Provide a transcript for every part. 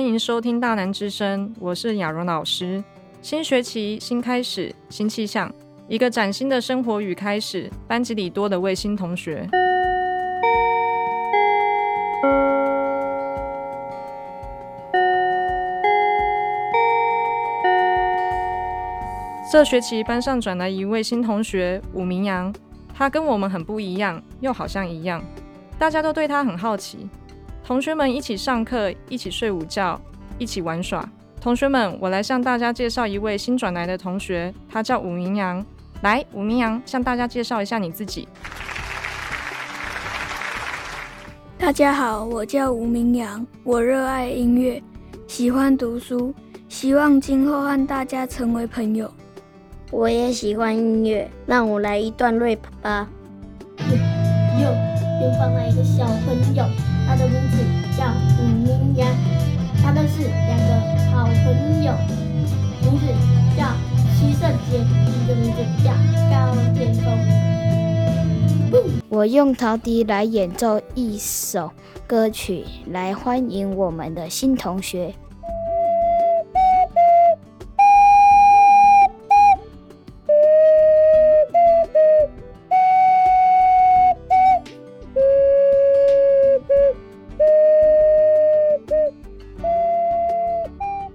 迎收听大南之声，我是雅蓉老师。新学期新开始，新气象，一个崭新的生活与开始。班级里多了位新同学。这学期班上转来一位新同学武明阳，他跟我们很不一样，又好像一样，大家都对他很好奇。同学们一起上课，一起睡午觉，一起玩耍。同学们，我来向大家介绍一位新转来的同学，他叫武明阳。来，武明阳，向大家介绍一下你自己。大家好，我叫吴明阳，我热爱音乐，喜欢读书，希望今后和大家成为朋友。我也喜欢音乐，让我来一段 rap 吧。有远方来一个小朋友，他的名字叫武明阳，他们是两个好朋友，名字叫徐胜杰，一个名字叫高天空。我用陶笛来演奏一首歌曲，来欢迎我们的新同学。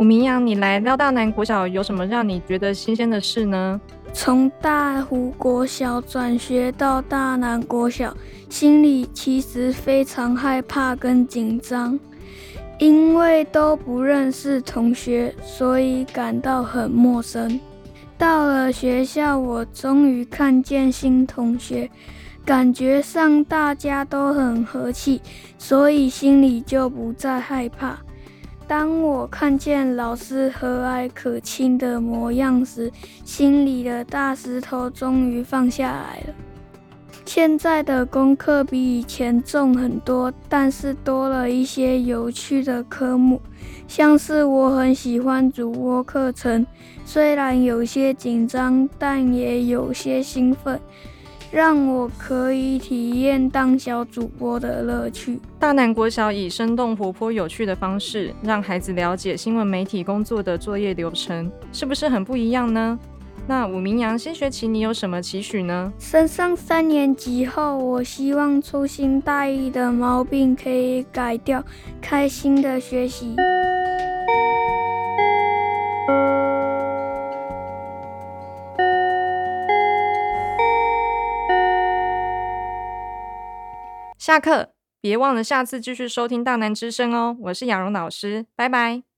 武明阳，你来廖大南国小有什么让你觉得新鲜的事呢？从大湖国小转学到大南国小，心里其实非常害怕跟紧张，因为都不认识同学，所以感到很陌生。到了学校，我终于看见新同学，感觉上大家都很和气，所以心里就不再害怕。当我看见老师和蔼可亲的模样时，心里的大石头终于放下来了。现在的功课比以前重很多，但是多了一些有趣的科目，像是我很喜欢主播课程，虽然有些紧张，但也有些兴奋。让我可以体验当小主播的乐趣。大南国小以生动活泼、有趣的方式，让孩子了解新闻媒体工作的作业流程，是不是很不一样呢？那武明阳，新学期你有什么期许呢？升上三年级后，我希望粗心大意的毛病可以改掉，开心的学习。下课，别忘了下次继续收听大南之声哦。我是雅蓉老师，拜拜。